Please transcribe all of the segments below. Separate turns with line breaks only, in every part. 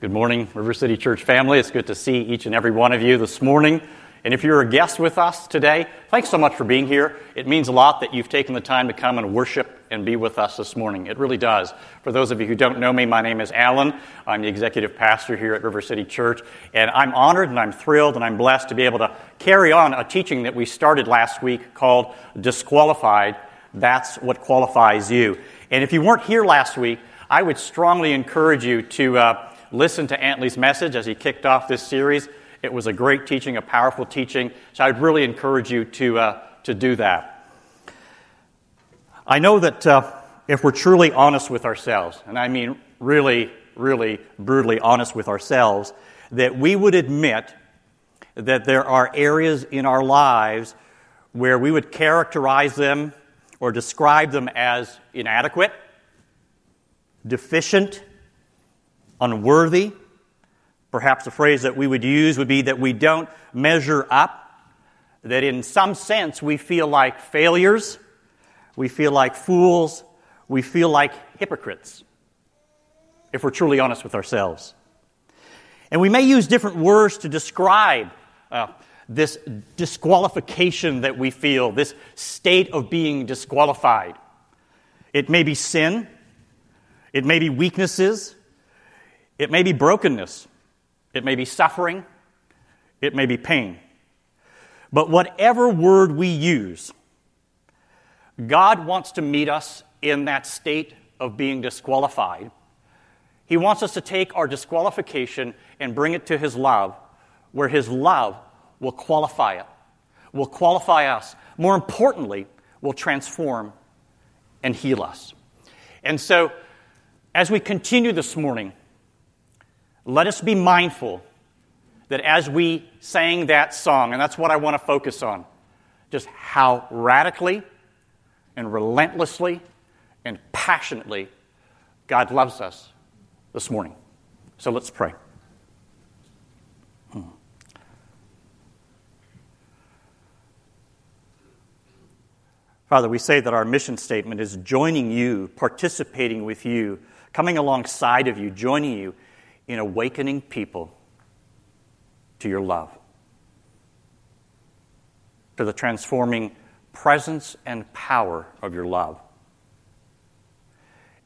Good morning, River City Church family. It's good to see each and every one of you this morning. And if you're a guest with us today, thanks so much for being here. It means a lot that you've taken the time to come and worship and be with us this morning. It really does. For those of you who don't know me, my name is Allan. I'm the executive pastor here at River City Church. And I'm honored and I'm thrilled and I'm blessed to be able to carry on a teaching that we started last week called Disqualified. That's what qualifies you. And if you weren't here last week, I would strongly encourage you to. Uh, listen to Antley's message as he kicked off this series. It was a great teaching, a powerful teaching. So I'd really encourage you to, uh, to do that. I know that uh, if we're truly honest with ourselves, and I mean really, really brutally honest with ourselves, that we would admit that there are areas in our lives where we would characterize them or describe them as inadequate, deficient, unworthy. Perhaps the phrase that we would use would be that we don't measure up, that in some sense we feel like failures, we feel like fools, we feel like hypocrites, if we're truly honest with ourselves. And we may use different words to describe uh, this disqualification that we feel, this state of being disqualified. It may be sin, it may be weaknesses, it may be brokenness, it may be suffering, it may be pain. But whatever word we use, God wants to meet us in that state of being disqualified. He wants us to take our disqualification and bring it to His love, where His love will qualify it, will qualify us. More importantly, will transform and heal us. And so, as we continue this morning, let us be mindful that as we sang that song, and that's what I want to focus on, just how radically and relentlessly and passionately God loves us this morning. So let's pray. Father, we say that our mission statement is joining you, participating with you, coming alongside of you, joining you in awakening people to your love, to the transforming presence and power of your love.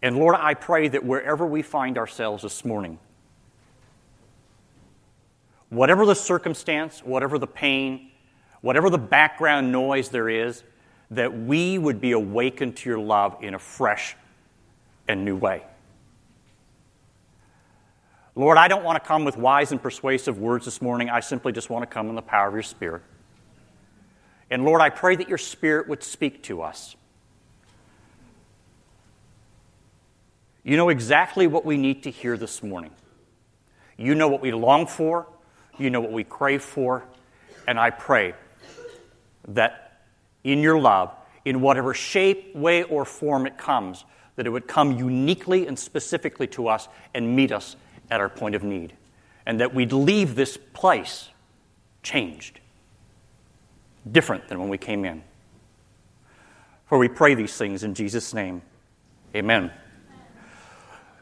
And Lord, I pray that wherever we find ourselves this morning, whatever the circumstance, whatever the pain, whatever the background noise there is, that we would be awakened to your love in a fresh and new way. Lord, I don't want to come with wise and persuasive words this morning. I simply just want to come in the power of your Spirit. And Lord, I pray that your Spirit would speak to us. You know exactly what we need to hear this morning. You know what we long for, you know what we crave for, and I pray that in your love, in whatever shape, way, or form it comes, that it would come uniquely and specifically to us and meet us at our point of need, and that we'd leave this place changed, different than when we came in. For we pray these things in Jesus' name. Amen.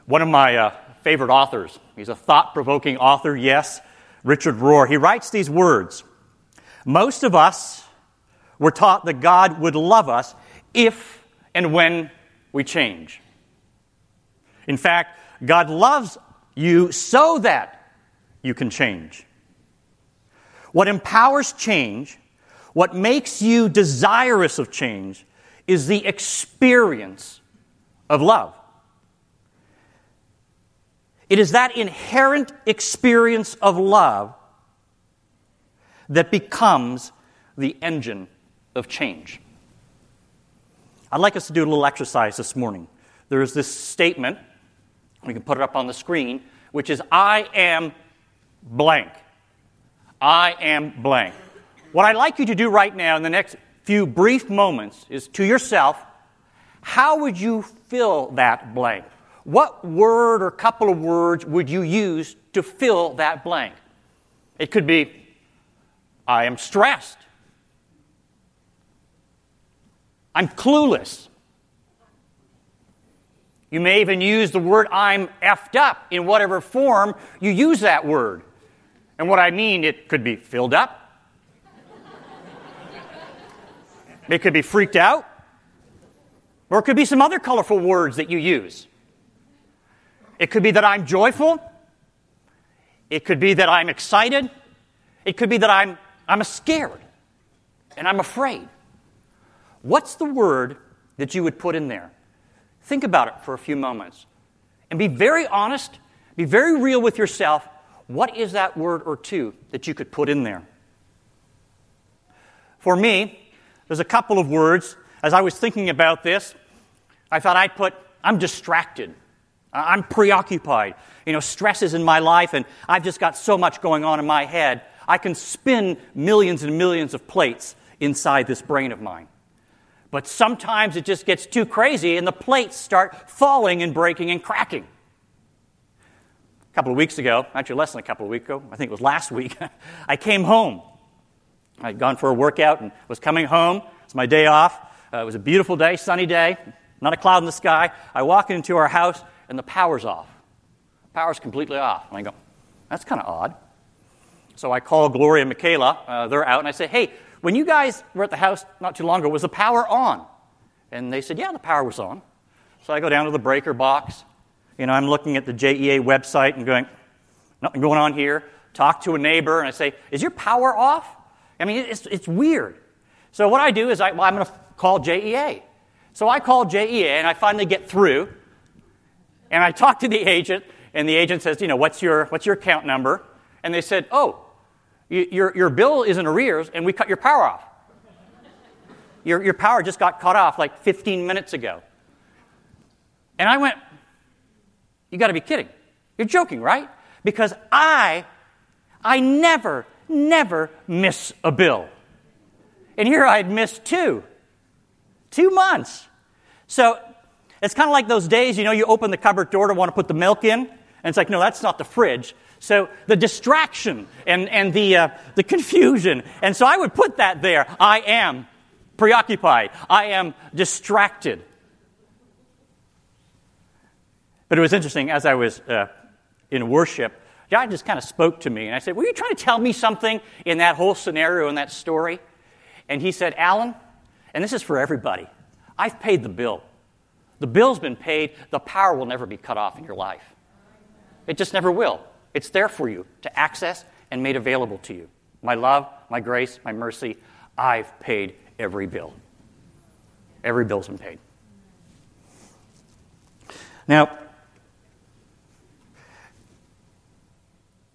One of my uh, favorite authors, he's a thought provoking author, yes, Richard Rohr, he writes these words Most of us were taught that God would love us if and when we change. In fact, God loves you so that you can change. What empowers change, what makes you desirous of change, is the experience of love. It is that inherent experience of love that becomes the engine of change. I'd like us to do a little exercise this morning. There is this statement we can put it up on the screen, which is I am blank. I am blank. What I'd like you to do right now in the next few brief moments is to yourself, how would you fill that blank? What word or couple of words would you use to fill that blank? It could be, I am stressed. I'm clueless. You may even use the word I'm effed up in whatever form you use that word. And what I mean, it could be filled up, it could be freaked out, or it could be some other colorful words that you use. It could be that I'm joyful, it could be that I'm excited, it could be that I'm, I'm scared and I'm afraid. What's the word that you would put in there? Think about it for a few moments and be very honest, be very real with yourself. What is that word or two that you could put in there? For me, there's a couple of words. As I was thinking about this, I thought I'd put, I'm distracted. I'm preoccupied. You know, stress is in my life, and I've just got so much going on in my head. I can spin millions and millions of plates inside this brain of mine. But sometimes it just gets too crazy and the plates start falling and breaking and cracking. A couple of weeks ago, actually less than a couple of weeks ago, I think it was last week, I came home. I'd gone for a workout and was coming home. It's my day off. Uh, it was a beautiful day, sunny day, not a cloud in the sky. I walk into our house and the power's off. Power's completely off. And I go, that's kind of odd. So I call Gloria and Michaela. Uh, they're out, and I say, hey, when you guys were at the house not too long ago, was the power on? And they said, Yeah, the power was on. So I go down to the breaker box. You know, I'm looking at the JEA website and going, Nothing going on here. Talk to a neighbor, and I say, Is your power off? I mean, it's, it's weird. So what I do is I, well, I'm going to call JEA. So I call JEA, and I finally get through. And I talk to the agent, and the agent says, You know, what's your, what's your account number? And they said, Oh, your, your bill is in arrears and we cut your power off. Your, your power just got cut off like 15 minutes ago. And I went, You got to be kidding. You're joking, right? Because I, I never, never miss a bill. And here I'd missed two. Two months. So it's kind of like those days, you know, you open the cupboard door to want to put the milk in, and it's like, no, that's not the fridge. So the distraction and, and the, uh, the confusion. And so I would put that there. I am preoccupied. I am distracted. But it was interesting as I was uh, in worship, God just kind of spoke to me. And I said, Were you trying to tell me something in that whole scenario, in that story? And he said, Allan, and this is for everybody, I've paid the bill. The bill's been paid. The power will never be cut off in your life. It just never will. It's there for you to access and made available to you. My love, my grace, my mercy, I've paid every bill. Every bill's been paid. Now,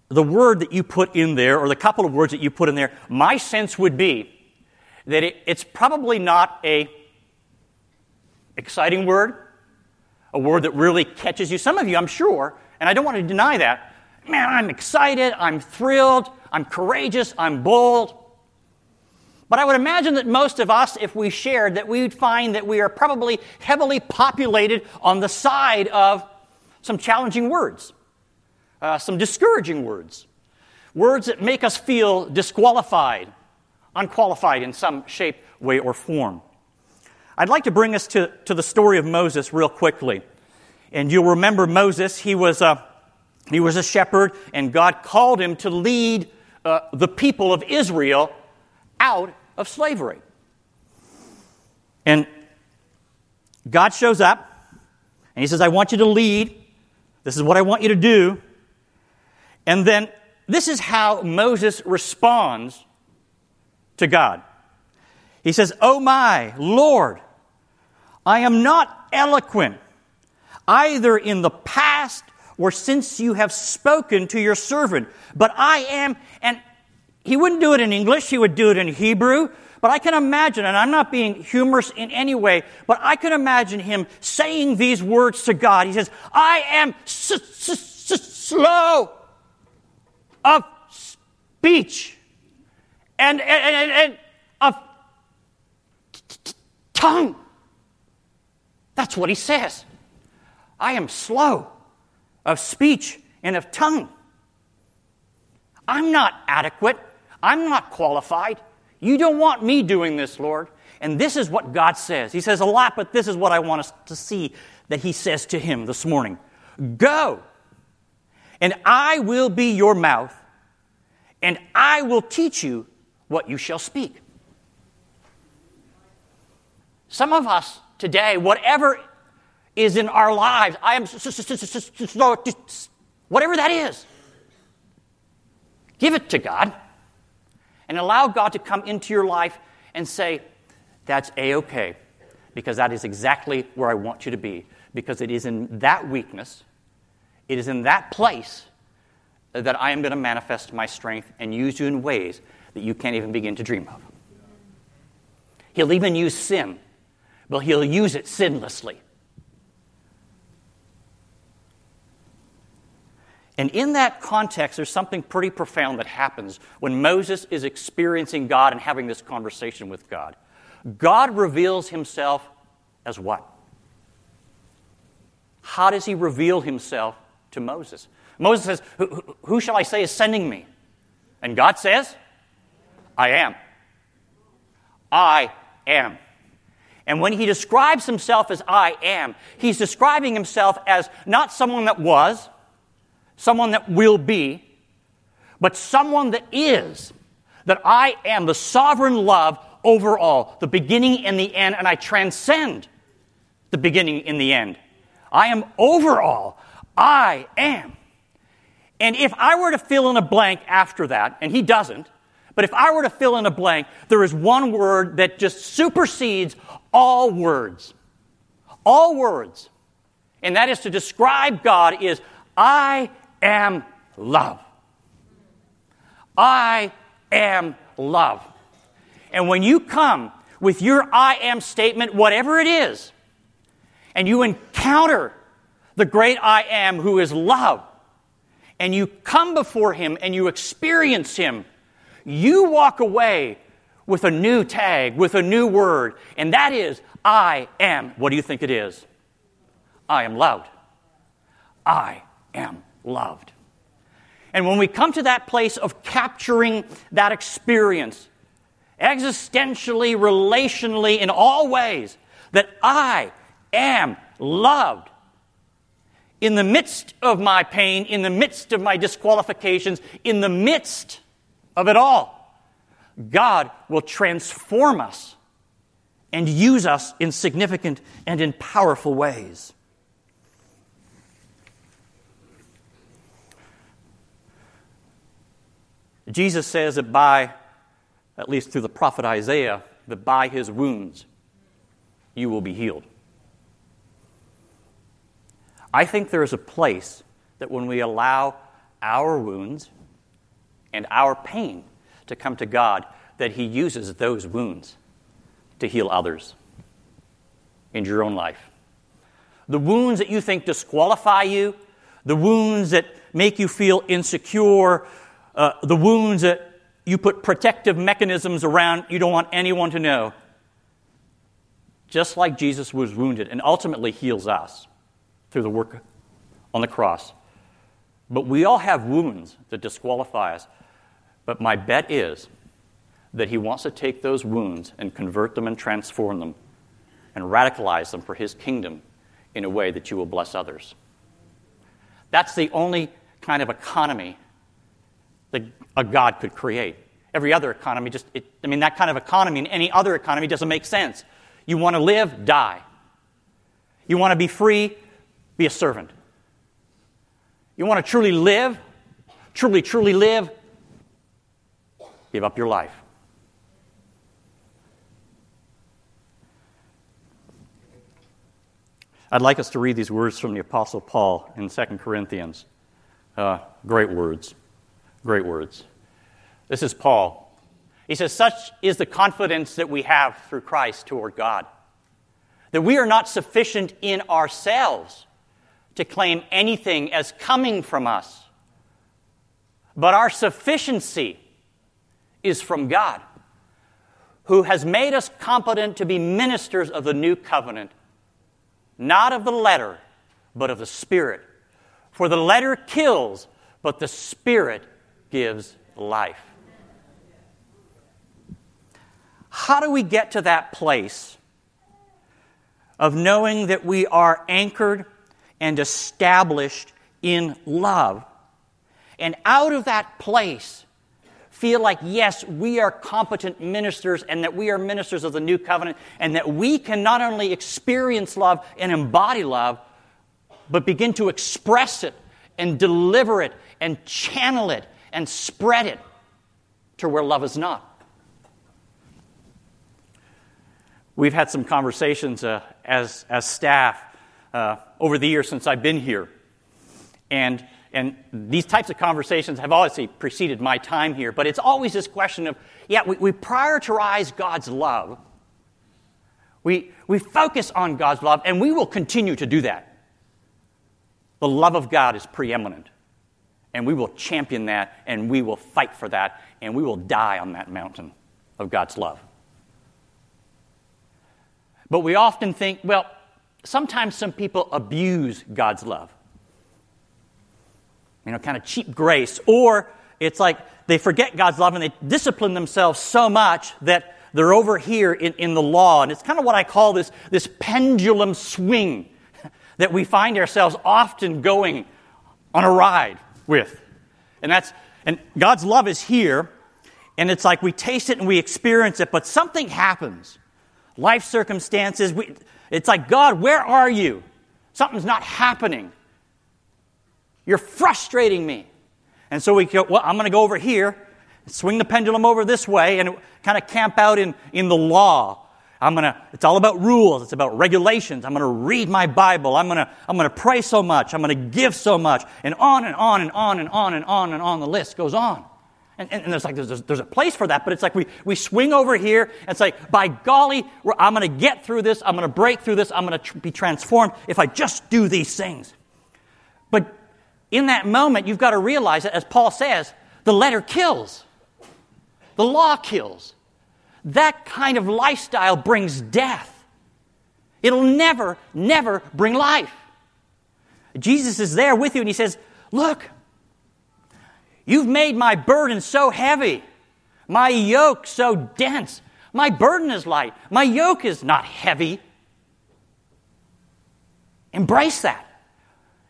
the word that you put in there, or the couple of words that you put in there, my sense would be that it, it's probably not a exciting word, a word that really catches you. Some of you, I'm sure, and I don't want to deny that, man, I'm excited, I'm thrilled, I'm courageous, I'm bold. But I would imagine that most of us, if we shared, that we would find that we are probably heavily populated on the side of some challenging words, uh, some discouraging words, words that make us feel disqualified, unqualified in some shape, way, or form. I'd like to bring us to, to the story of Moses real quickly. And you'll remember Moses, he was a he was a shepherd, and God called him to lead uh, the people of Israel out of slavery. And God shows up, and He says, I want you to lead. This is what I want you to do. And then this is how Moses responds to God. He says, Oh my Lord, I am not eloquent either in the past or since you have spoken to your servant. But I am, and he wouldn't do it in English, he would do it in Hebrew. But I can imagine, and I'm not being humorous in any way, but I can imagine him saying these words to God. He says, I am s- s- s- slow of speech and, and, and, and of t- t- tongue. That's what he says. I am slow of speech and of tongue. I'm not adequate. I'm not qualified. You don't want me doing this, Lord. And this is what God says. He says a lot, but this is what I want us to see that he says to him this morning Go, and I will be your mouth, and I will teach you what you shall speak. Some of us today, whatever is in our lives, I am whatever that is, give it to God and allow God to come into your life and say, That's A OK, because that is exactly where I want you to be. Because it is in that weakness, it is in that place that I am going to manifest my strength and use you in ways that you can't even begin to dream of. He'll even use sin, but he'll use it sinlessly. And in that context, there's something pretty profound that happens when Moses is experiencing God and having this conversation with God. God reveals himself as what? How does he reveal himself to Moses? Moses says, Who, who shall I say is sending me? And God says, I am. I am. And when he describes himself as I am, he's describing himself as not someone that was, someone that will be, but someone that is. That I am the sovereign love over all, the beginning and the end, and I transcend the beginning and the end. I am over all. I am. And if I were to fill in a blank after that, and he doesn't, but if I were to fill in a blank, there is one word that just supersedes all words. All words. And that is to describe God is I am love. I am love. And when you come with your I am statement, whatever it is, and you encounter the great I am who is love, and you come before him and you experience him, you walk away with a new tag, with a new word, and that is I am. What do you think it is? I am loved. I am loved. And when we come to that place of capturing that experience, existentially, relationally, in all ways, that I am loved, in the midst of my pain, in the midst of my disqualifications, in the midst of it all, God will transform us and use us in significant and in powerful ways. Jesus says that by, at least through the prophet Isaiah, that by his wounds you will be healed. I think there is a place that when we allow our wounds and our pain to come to God, that He uses those wounds to heal others in your own life. The wounds that you think disqualify you, the wounds that make you feel insecure, uh, the wounds that you put protective mechanisms around, you don't want anyone to know. Just like Jesus was wounded and ultimately heals us through the work on the cross. But we all have wounds that disqualify us. But my bet is that he wants to take those wounds and convert them and transform them and radicalize them for his kingdom in a way that you will bless others. That's the only kind of economy that a God could create. Every other economy just, it, I mean, that kind of economy in any other economy doesn't make sense. You want to live, die. You want to be free, be a servant. You want to truly live, truly, truly live, give up your life. I'd like us to read these words from the Apostle Paul in 2 Corinthians. Uh, great words. Great words. This is Paul. He says, Such is the confidence that we have through Christ toward God, that we are not sufficient in ourselves to claim anything as coming from us, but our sufficiency is from God, who has made us competent to be ministers of the new covenant, not of the letter, but of the Spirit. For the letter kills, but the Spirit gives life. How do we get to that place of knowing that we are anchored and established in love. And out of that place, feel like, yes, we are competent ministers and that we are ministers of the new covenant and that we can not only experience love and embody love, but begin to express it and deliver it and channel it and spread it to where love is not. We've had some conversations uh, as, as staff uh, over the years since I've been here. And, and these types of conversations have obviously preceded my time here, but it's always this question of yeah, we, we prioritize God's love. We, we focus on God's love, and we will continue to do that. The love of God is preeminent, and we will champion that, and we will fight for that, and we will die on that mountain of God's love. But we often think, well, sometimes some people abuse God's love. You know, kind of cheap grace. Or it's like they forget God's love and they discipline themselves so much that they're over here in, in the law. And it's kind of what I call this, this pendulum swing that we find ourselves often going on a ride with. And that's and God's love is here, and it's like we taste it and we experience it, but something happens life circumstances. We, it's like, God, where are you? Something's not happening. You're frustrating me. And so we go, well, I'm going to go over here, swing the pendulum over this way, and kind of camp out in, in the law. I'm to, it's all about rules. It's about regulations. I'm to read my Bible. I'm to, I'm to pray so much. I'm to give so much. And on and on and on and on and on and on the list goes on. And, and, and, there's like there's, there's a place for that, but it's like we, we swing over here and it's like, by golly, I'm to get through this, I'm to break through this, I'm to tr- be transformed if I just do these things. But in that moment, you've got to realize that, as Paul says, the letter kills, the law kills. That kind of lifestyle brings death. It'll never, never bring life. Jesus is there with you and he says, Look, You've made my burden so heavy, my yoke so dense. My burden is light, my yoke is not heavy. Embrace that.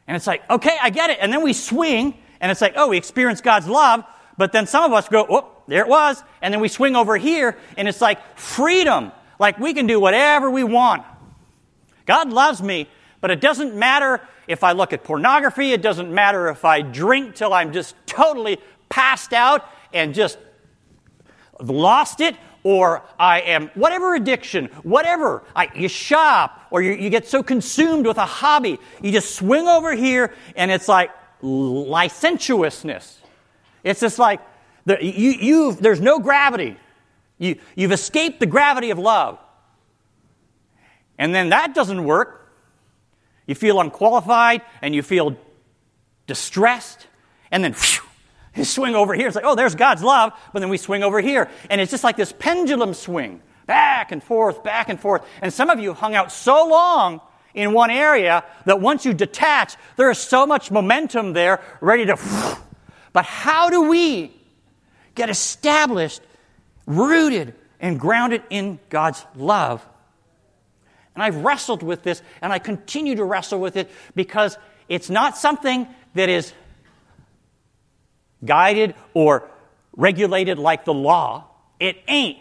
And it's like, okay, I get it. And then we swing, and it's like, oh, we experience God's love. But then some of us go, oh, there it was. And then we swing over here, and it's like freedom. Like we can do whatever we want. God loves me, but it doesn't matter if I look at pornography. It doesn't matter if I drink till I'm just totally passed out and just lost it, or I am whatever addiction, whatever. I, you shop, or you, you get so consumed with a hobby, you just swing over here, and it's like licentiousness. It's just like you, there's no gravity. You, you've escaped the gravity of love. And then that doesn't work. You feel unqualified and you feel distressed, and then whew, you swing over here. It's like, oh, there's God's love, but then we swing over here. And it's just like this pendulum swing, back and forth, back and forth. And some of you hung out so long in one area that once you detach, there is so much momentum there ready to. Whew. But how do we get established, rooted, and grounded in God's love? And I've wrestled with this, and I continue to wrestle with it because it's not something that is guided or regulated like the law. It ain't.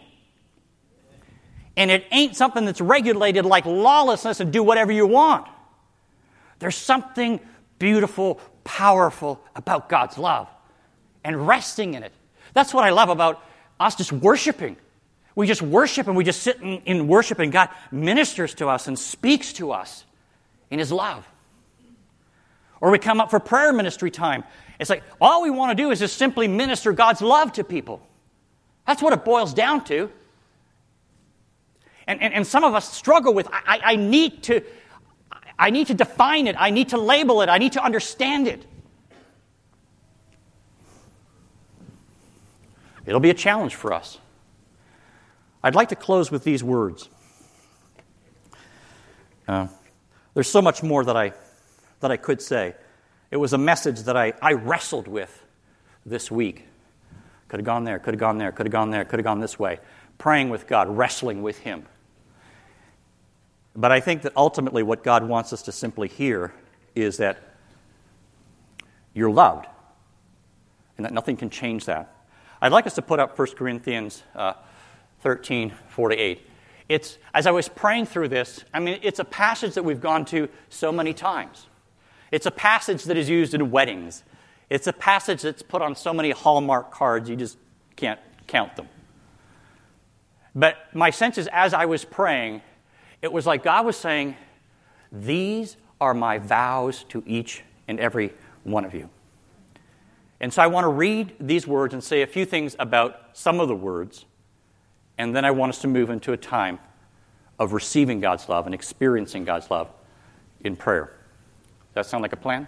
And it ain't something that's regulated like lawlessness and do whatever you want. There's something beautiful, powerful about God's love and resting in it. That's what I love about us just worshiping. We just worship and we just sit in, in worship, and God ministers to us and speaks to us in His love. Or we come up for prayer ministry time. It's like all we want to do is just simply minister God's love to people. That's what it boils down to. And, and, and some of us struggle with I, I need to I need to define it, I need to label it, I need to understand it. It'll be a challenge for us. I'd like to close with these words. Uh, there's so much more that I, that I could say. It was a message that I, I wrestled with this week. Could have gone there, could have gone there, could have gone there, could have gone this way. Praying with God, wrestling with Him. But I think that ultimately what God wants us to simply hear is that you're loved and that nothing can change that. I'd like us to put up 1 Corinthians uh, 13 48. It's, as I was praying through this, I mean, it's a passage that we've gone to so many times. It's a passage that is used in weddings. It's a passage that's put on so many Hallmark cards, you just can't count them. But my sense is, as I was praying, it was like God was saying, These are my vows to each and every one of you. And so I want to read these words and say a few things about some of the words, and then I want us to move into a time of receiving God's love and experiencing God's love in prayer. Does that sound like a plan?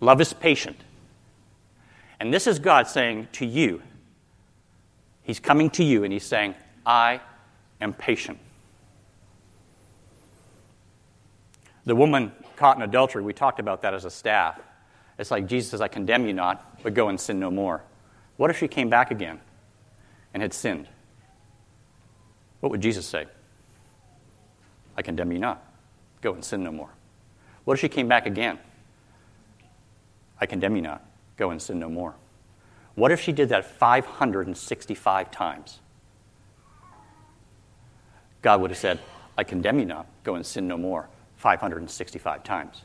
Love is patient. And this is God saying to you, He's coming to you and He's saying, I am patient. The woman caught in adultery, we talked about that as a staff. It's like Jesus says, I condemn you not, but go and sin no more. What if she came back again and had sinned? What would Jesus say? I condemn you not. Go and sin no more. What if she came back again? I condemn you not. Go and sin no more. What if she did that 565 times? God would have said, I condemn you not. Go and sin no more. 565 times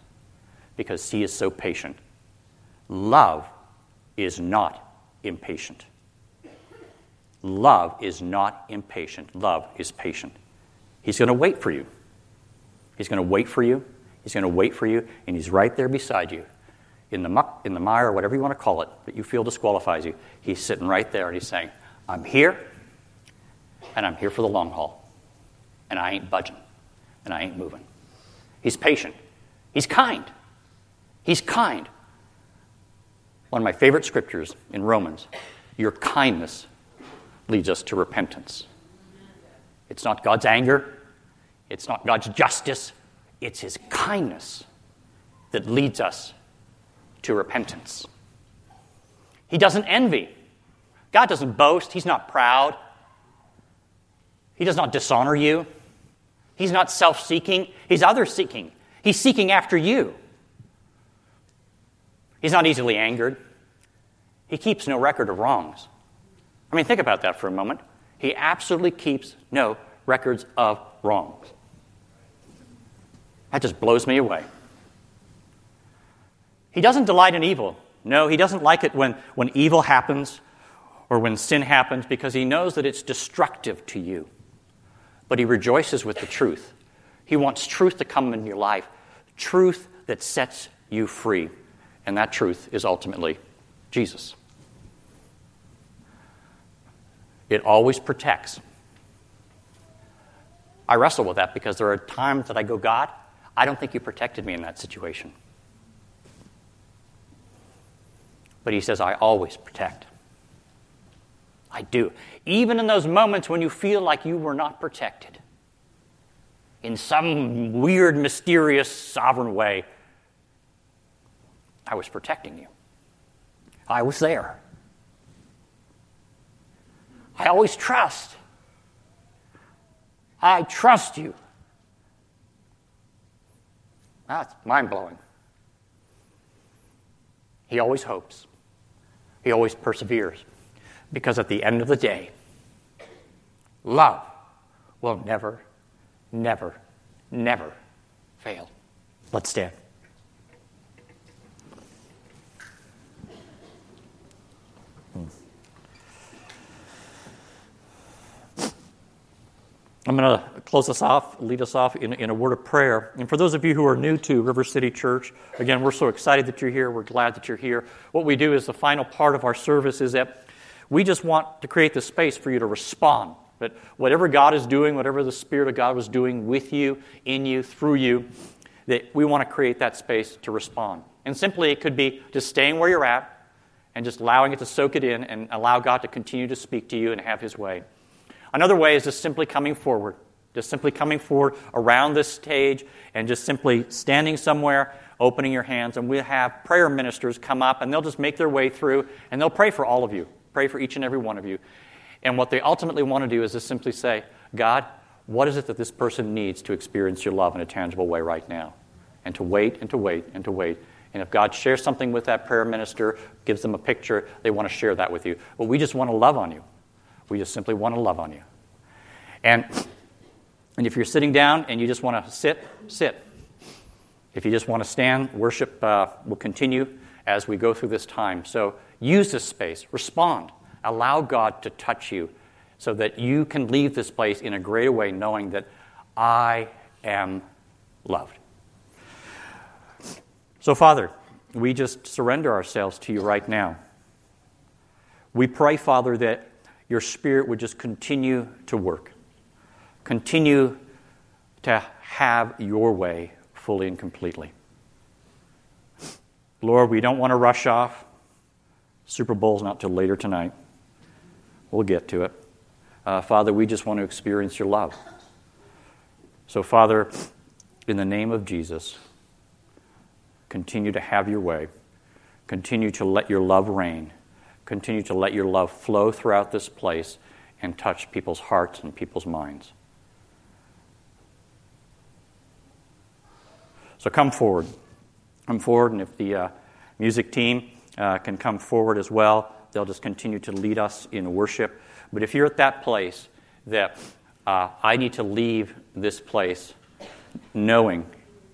because he is so patient. Love is not impatient. Love is not impatient. Love is patient. He's going to wait for you. He's going to wait for you. He's going to wait for you, and he's right there beside you. In the muck, in the mire, whatever you want to call it, that you feel disqualifies you, he's sitting right there and he's saying, I'm here, and I'm here for the long haul. And I ain't budging, and I ain't moving. He's patient. He's kind. He's kind. One of my favorite scriptures in Romans your kindness leads us to repentance. It's not God's anger, it's not God's justice, it's His kindness that leads us to repentance. He doesn't envy. God doesn't boast. He's not proud. He does not dishonor you. He's not self seeking, he's other seeking. He's seeking after you. He's not easily angered. He keeps no record of wrongs. I mean, think about that for a moment. He absolutely keeps no records of wrongs. That just blows me away. He doesn't delight in evil. No, he doesn't like it when, when evil happens or when sin happens because he knows that it's destructive to you but he rejoices with the truth. He wants truth to come in your life, truth that sets you free. And that truth is ultimately Jesus. It always protects. I wrestle with that because there are times that I go, God, I don't think you protected me in that situation. But he says, I always protect. I do. Even in those moments when you feel like you were not protected, in some weird, mysterious, sovereign way, I was protecting you. I was there. I always trust. I trust you. That's mind blowing. He always hopes, he always perseveres. Because at the end of the day, love will never, never, never fail. Let's stand. Hmm. I'm going to close us off, lead us off in, in, a word of prayer. And for those of you who are new to River City Church, again, we're so excited that you're here. We're glad that you're here. What we do is the final part of our service is that we just want to create the space for you to respond. That whatever God is doing, whatever the Spirit of God was doing with you, in you, through you, that we want to create that space to respond. And simply, it could be just staying where you're at and just allowing it to soak it in and allow God to continue to speak to you and have His way. Another way is just simply coming forward, just simply coming forward around this stage and just simply standing somewhere, opening your hands, and we'll have prayer ministers come up and they'll just make their way through and they'll pray for all of you pray for each and every one of you. And what they ultimately want to do is just simply say, God, what is it that this person needs to experience your love in a tangible way right now? And to wait and to wait and to wait. And if God shares something with that prayer minister, gives them a picture, they want to share that with you. But we just want to love on you. We just simply want to love on you. And, and if you're sitting down and you just want to sit, sit. If you just want to stand, worship uh, will continue as we go through this time. So use this space, respond, allow God to touch you so that you can leave this place in a greater way knowing that I am loved. So, Father, we just surrender ourselves to you right now. We pray, Father, that your Spirit would just continue to work, continue to have your way fully and completely. Lord, we don't want to rush off. Super Bowl's not till later tonight. We'll get to it. Uh, Father, we just want to experience your love. So, Father, in the name of Jesus, continue to have your way. Continue to let your love reign. Continue to let your love flow throughout this place and touch people's hearts and people's minds. So come forward come forward, and if the uh, music team uh, can come forward as well, they'll just continue to lead us in worship. But if you're at that place that uh, I need to leave this place knowing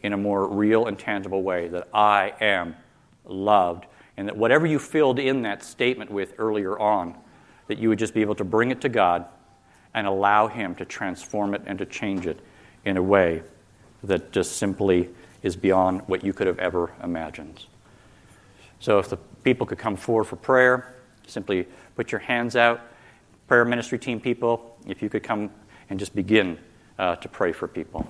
in a more real and tangible way that I am loved, and that whatever you filled in that statement with earlier on, that you would just be able to bring it to God and allow Him to transform it and to change it in a way that just simply is beyond what you could have ever imagined. So, if the people could come forward for prayer, simply put your hands out. Prayer ministry team people, if you could come and just begin uh, to pray for people.